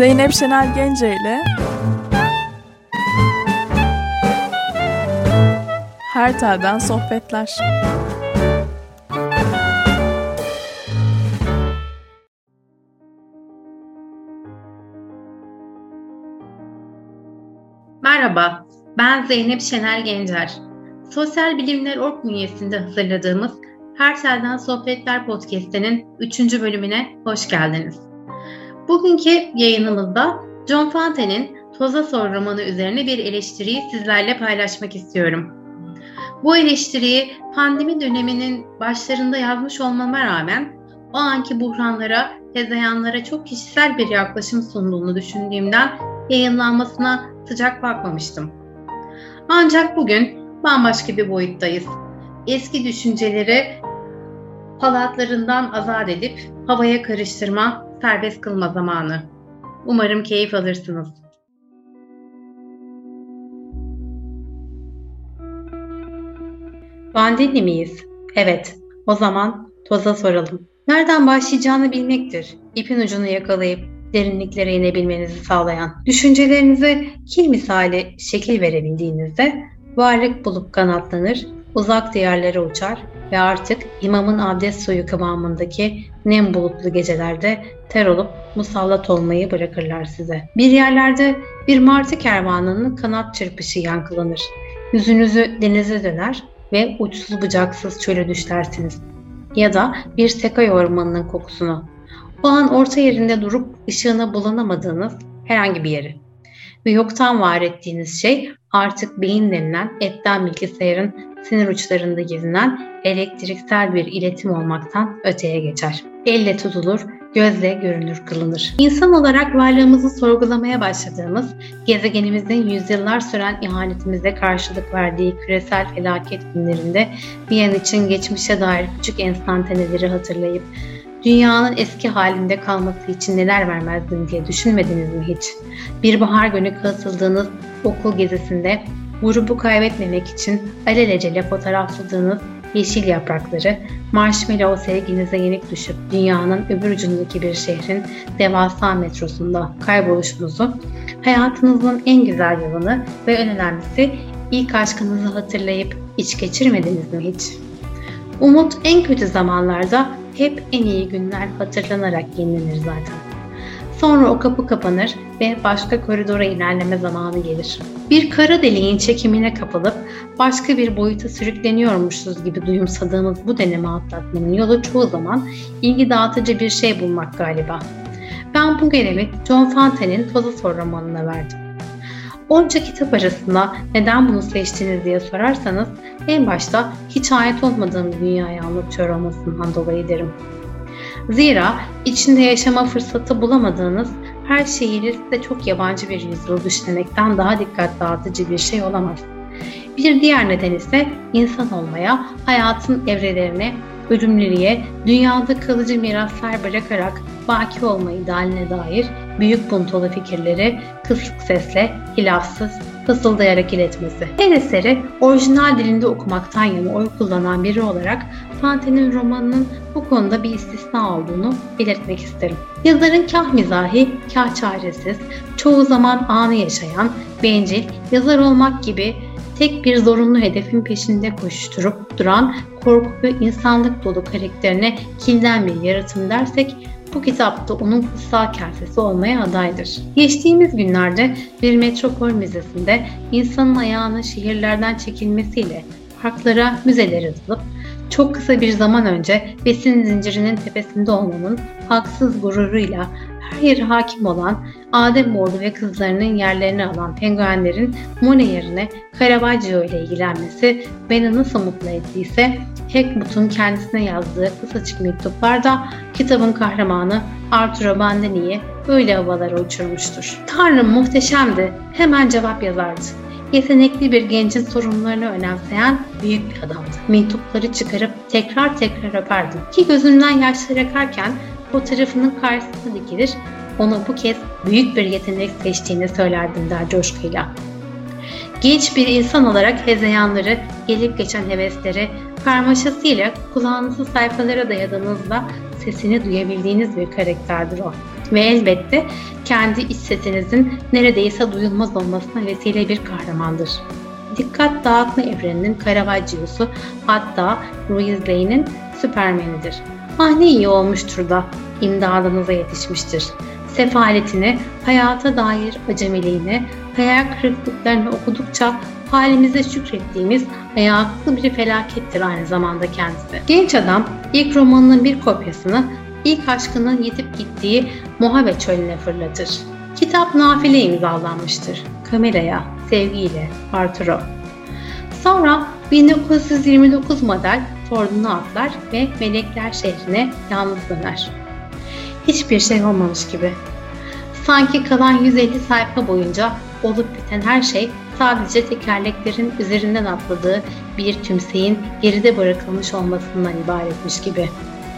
Zeynep Şenel Gence ile Her Telden Sohbetler Merhaba, ben Zeynep Şener Gencer. Sosyal Bilimler Org bünyesinde hazırladığımız Her Telden Sohbetler podcast'inin 3. bölümüne hoş geldiniz. Bugünkü yayınımızda John Fontane'in Toza Sor romanı üzerine bir eleştiriyi sizlerle paylaşmak istiyorum. Bu eleştiriyi pandemi döneminin başlarında yazmış olmama rağmen o anki buhranlara, hezeyanlara çok kişisel bir yaklaşım sunduğunu düşündüğümden yayınlanmasına sıcak bakmamıştım. Ancak bugün bambaşka bir boyuttayız. Eski düşünceleri halatlarından azat edip havaya karıştırma, serbest kılma zamanı. Umarım keyif alırsınız. Bandini miyiz? Evet. O zaman toza soralım. Nereden başlayacağını bilmektir. İpin ucunu yakalayıp derinliklere inebilmenizi sağlayan. Düşüncelerinize kil misali şekil verebildiğinizde varlık bulup kanatlanır, uzak diyarlara uçar ve artık imamın abdest suyu kıvamındaki nem bulutlu gecelerde ter olup musallat olmayı bırakırlar size. Bir yerlerde bir martı kervanının kanat çırpışı yankılanır. Yüzünüzü denize döner ve uçsuz bucaksız çöle düşlersiniz. Ya da bir sekay ormanının kokusunu. O an orta yerinde durup ışığına bulanamadığınız herhangi bir yeri. Ve yoktan var ettiğiniz şey artık beyin denilen etten bilgisayarın sinir uçlarında gezinen elektriksel bir iletim olmaktan öteye geçer. Elle tutulur, gözle görünür kılınır. İnsan olarak varlığımızı sorgulamaya başladığımız, gezegenimizin yüzyıllar süren ihanetimize karşılık verdiği küresel felaket günlerinde bir an için geçmişe dair küçük enstantaneleri hatırlayıp dünyanın eski halinde kalması için neler vermezdim diye düşünmediniz mi hiç? Bir bahar günü katıldığınız okul gezisinde grubu kaybetmemek için alelacele fotoğrafladığınız yeşil yaprakları, marshmallow sevginize yenik düşüp dünyanın öbür ucundaki bir şehrin devasa metrosunda kayboluşunuzu, hayatınızın en güzel yılını ve en önemlisi ilk aşkınızı hatırlayıp iç geçirmediniz mi hiç? Umut en kötü zamanlarda hep en iyi günler hatırlanarak yenilenir zaten. Sonra o kapı kapanır ve başka koridora ilerleme zamanı gelir. Bir kara deliğin çekimine kapılıp başka bir boyuta sürükleniyormuşuz gibi duyumsadığımız bu deneme atlatmanın yolu çoğu zaman ilgi dağıtıcı bir şey bulmak galiba. Ben bu görevi John Fontane'in Toza Sor romanına verdim. Onca kitap arasında neden bunu seçtiniz diye sorarsanız en başta hiç ait olmadığım bir dünyayı anlatıyor olmasından dolayı derim. Zira içinde yaşama fırsatı bulamadığınız her şehir size çok yabancı bir yüzyıl düşünmekten daha dikkat dağıtıcı bir şey olamaz. Bir diğer neden ise insan olmaya, hayatın evrelerine, ölümlülüğe, dünyada kalıcı miraslar bırakarak baki olma idealine dair büyük puntolu fikirleri kısık sesle, hilafsız, fısıldayarak iletmesi. Her eseri orijinal dilinde okumaktan yana oy kullanan biri olarak Fante'nin romanının bu konuda bir istisna olduğunu belirtmek isterim. Yazarın kah mizahi, kah çaresiz, çoğu zaman anı yaşayan, bencil, yazar olmak gibi tek bir zorunlu hedefin peşinde koşturup duran korku ve insanlık dolu karakterine kilden bir yaratım dersek bu kitapta onun kutsal kasesi olmaya adaydır. Geçtiğimiz günlerde bir metropol müzesinde insanın ayağının şehirlerden çekilmesiyle parklara, müzelere dalıp çok kısa bir zaman önce besin zincirinin tepesinde olmanın haksız gururuyla yere hakim olan Ademoğlu ve kızlarının yerlerini alan penguenlerin Monet yerine Caravaggio ile ilgilenmesi beni nasıl mutlu ettiyse Hackwood'un kendisine yazdığı kısacık mektuplarda kitabın kahramanı Arturo Bandini'yi öyle havalara uçurmuştur. Tanrım muhteşemdi. Hemen cevap yazardı. Yetenekli bir gencin sorunlarını önemseyen büyük bir adamdı. Mektupları çıkarıp tekrar tekrar öperdi. Ki gözünden yaşlar akarken fotoğrafının karşısına dikilir, ona bu kez büyük bir yetenek seçtiğini söylerdim der coşkuyla. Genç bir insan olarak hezeyanları, gelip geçen hevesleri, karmaşasıyla kulağınızı sayfalara dayadığınızda sesini duyabildiğiniz bir karakterdir o. ve elbette kendi iç sesinizin neredeyse duyulmaz olmasına vesile bir kahramandır. Dikkat dağıtma evreninin Caravaggio'su hatta Louise Lane'in Süpermen'idir. Ah iyi olmuştur da imdadınıza yetişmiştir. Sefaletini, hayata dair acemiliğini, hayal kırıklıklarını okudukça halimize şükrettiğimiz ayaklı bir felakettir aynı zamanda kendisi. Genç adam ilk romanının bir kopyasını ilk aşkının yitip gittiği Mojave çölüne fırlatır. Kitap nafile imzalanmıştır. Kameraya, sevgiyle, Arturo. Sonra 1929 model Ford'unu atlar ve Melekler şehrine yalnız döner. Hiçbir şey olmamış gibi. Sanki kalan 150 sayfa boyunca olup biten her şey sadece tekerleklerin üzerinden atladığı bir tümseyin geride bırakılmış olmasından ibaretmiş gibi.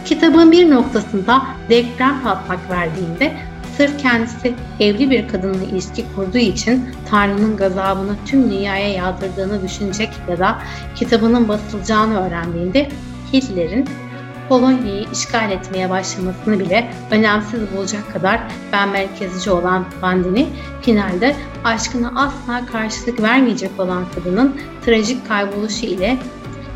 Kitabın bir noktasında deprem patlak verdiğinde sırf kendisi evli bir kadınla ilişki kurduğu için Tanrı'nın gazabını tüm dünyaya yağdırdığını düşünecek ya da kitabının basılacağını öğrendiğinde Hitler'in Polonya'yı işgal etmeye başlamasını bile önemsiz bulacak kadar ben merkezci olan Bandini, finalde aşkına asla karşılık vermeyecek olan kadının trajik kayboluşu ile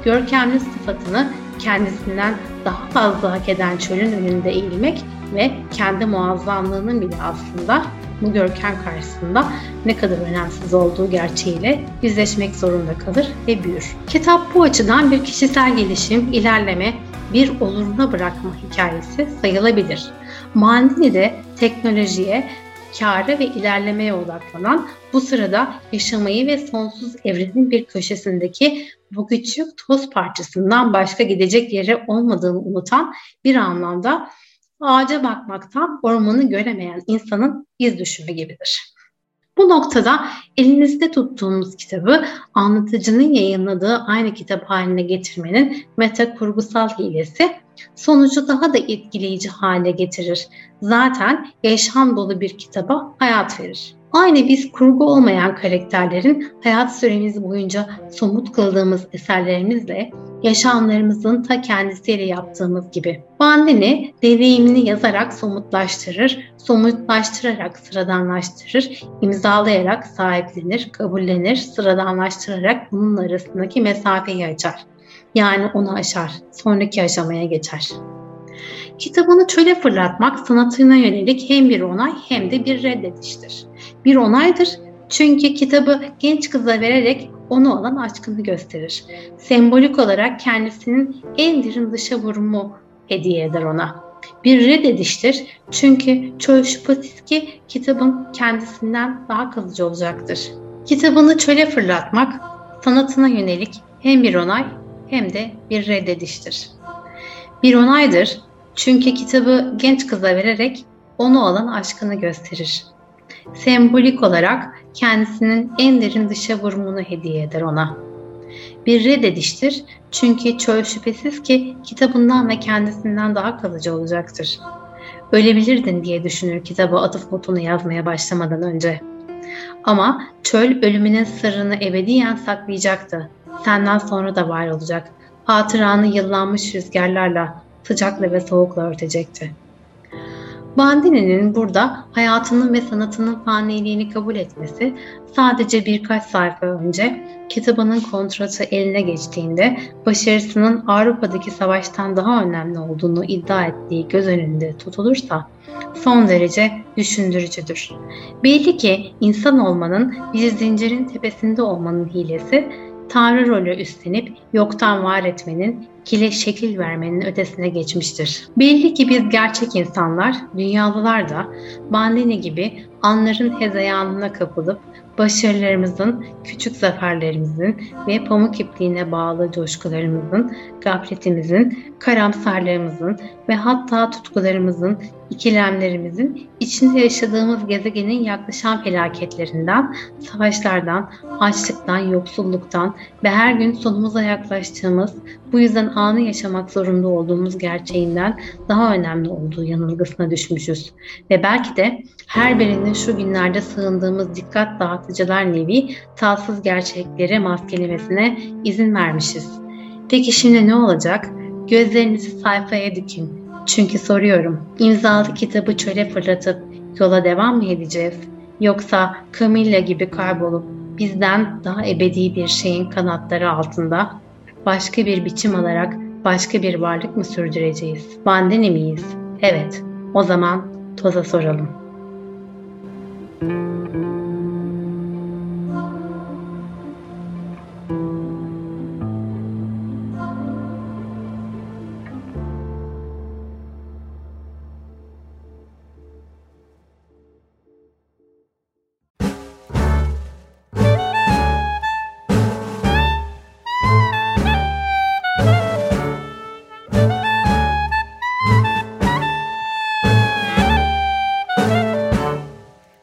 görkemli sıfatını kendisinden daha fazla hak eden çölün önünde eğilmek ve kendi muazzamlığının bile aslında bu görkem karşısında ne kadar önemsiz olduğu gerçeğiyle yüzleşmek zorunda kalır ve büyür. Kitap bu açıdan bir kişisel gelişim, ilerleme, bir oluruna bırakma hikayesi sayılabilir. Mandini de teknolojiye, kâra ve ilerlemeye odaklanan, bu sırada yaşamayı ve sonsuz evrenin bir köşesindeki bu küçük toz parçasından başka gidecek yeri olmadığını unutan bir anlamda ağaca bakmaktan ormanı göremeyen insanın iz düşümü gibidir. Bu noktada elinizde tuttuğumuz kitabı anlatıcının yayınladığı aynı kitap haline getirmenin meta kurgusal hilesi sonucu daha da etkileyici hale getirir. Zaten yaşam dolu bir kitaba hayat verir. Aynı biz kurgu olmayan karakterlerin hayat süremiz boyunca somut kıldığımız eserlerimizle yaşamlarımızın ta kendisiyle yaptığımız gibi. Bandini deneyimini yazarak somutlaştırır, somutlaştırarak sıradanlaştırır, imzalayarak sahiplenir, kabullenir, sıradanlaştırarak bunun arasındaki mesafeyi açar. Yani onu aşar, sonraki aşamaya geçer. Kitabını çöle fırlatmak sanatına yönelik hem bir onay hem de bir reddediştir. Bir onaydır çünkü kitabı genç kıza vererek onu olan aşkını gösterir. Sembolik olarak kendisinin en derin dışa vurumu hediye eder ona. Bir reddediştir çünkü çöl şüphesiz ki kitabın kendisinden daha kalıcı olacaktır. Kitabını çöle fırlatmak sanatına yönelik hem bir onay hem de bir reddediştir. Bir onaydır çünkü kitabı genç kıza vererek onu olan aşkını gösterir. Sembolik olarak kendisinin en derin dışa vurumunu hediye eder ona. Bir reddediştir çünkü çöl şüphesiz ki kitabından ve kendisinden daha kalıcı olacaktır. Ölebilirdin diye düşünür kitabı atıf notunu yazmaya başlamadan önce. Ama çöl ölümünün sırrını ebediyen saklayacaktı. Senden sonra da var olacak. Hatıranı yıllanmış rüzgarlarla, sıcakla ve soğukla örtecekti. Bandini'nin burada hayatının ve sanatının faniliğini kabul etmesi sadece birkaç sayfa önce kitabının kontratı eline geçtiğinde başarısının Avrupa'daki savaştan daha önemli olduğunu iddia ettiği göz önünde tutulursa son derece düşündürücüdür. Belli ki insan olmanın bir zincirin tepesinde olmanın hilesi Tanrı rolü üstlenip yoktan var etmenin, kile şekil vermenin ötesine geçmiştir. Belli ki biz gerçek insanlar, dünyalılar da Bandini gibi anların hezeyanına kapılıp başarılarımızın, küçük zaferlerimizin ve pamuk ipliğine bağlı coşkularımızın, gafletimizin, karamsarlığımızın ve hatta tutkularımızın, ikilemlerimizin içinde yaşadığımız gezegenin yaklaşan felaketlerinden, savaşlardan, açlıktan, yoksulluktan ve her gün sonumuza yaklaştığımız, bu yüzden anı yaşamak zorunda olduğumuz gerçeğinden daha önemli olduğu yanılgısına düşmüşüz. Ve belki de her birinin şu günlerde sığındığımız dikkat dağıtıcılar nevi tatsız gerçekleri maskelemesine izin vermişiz. Peki şimdi ne olacak? Gözlerinizi sayfaya dikin. Çünkü soruyorum, imzalı kitabı çöle fırlatıp yola devam mı edeceğiz? Yoksa Camilla gibi kaybolup bizden daha ebedi bir şeyin kanatları altında başka bir biçim alarak başka bir varlık mı sürdüreceğiz? Bandeni miyiz? Evet, o zaman toza soralım.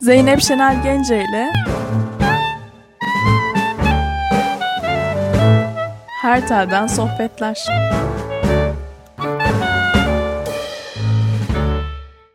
Zeynep Şener Gence ile Her Telden Sohbetler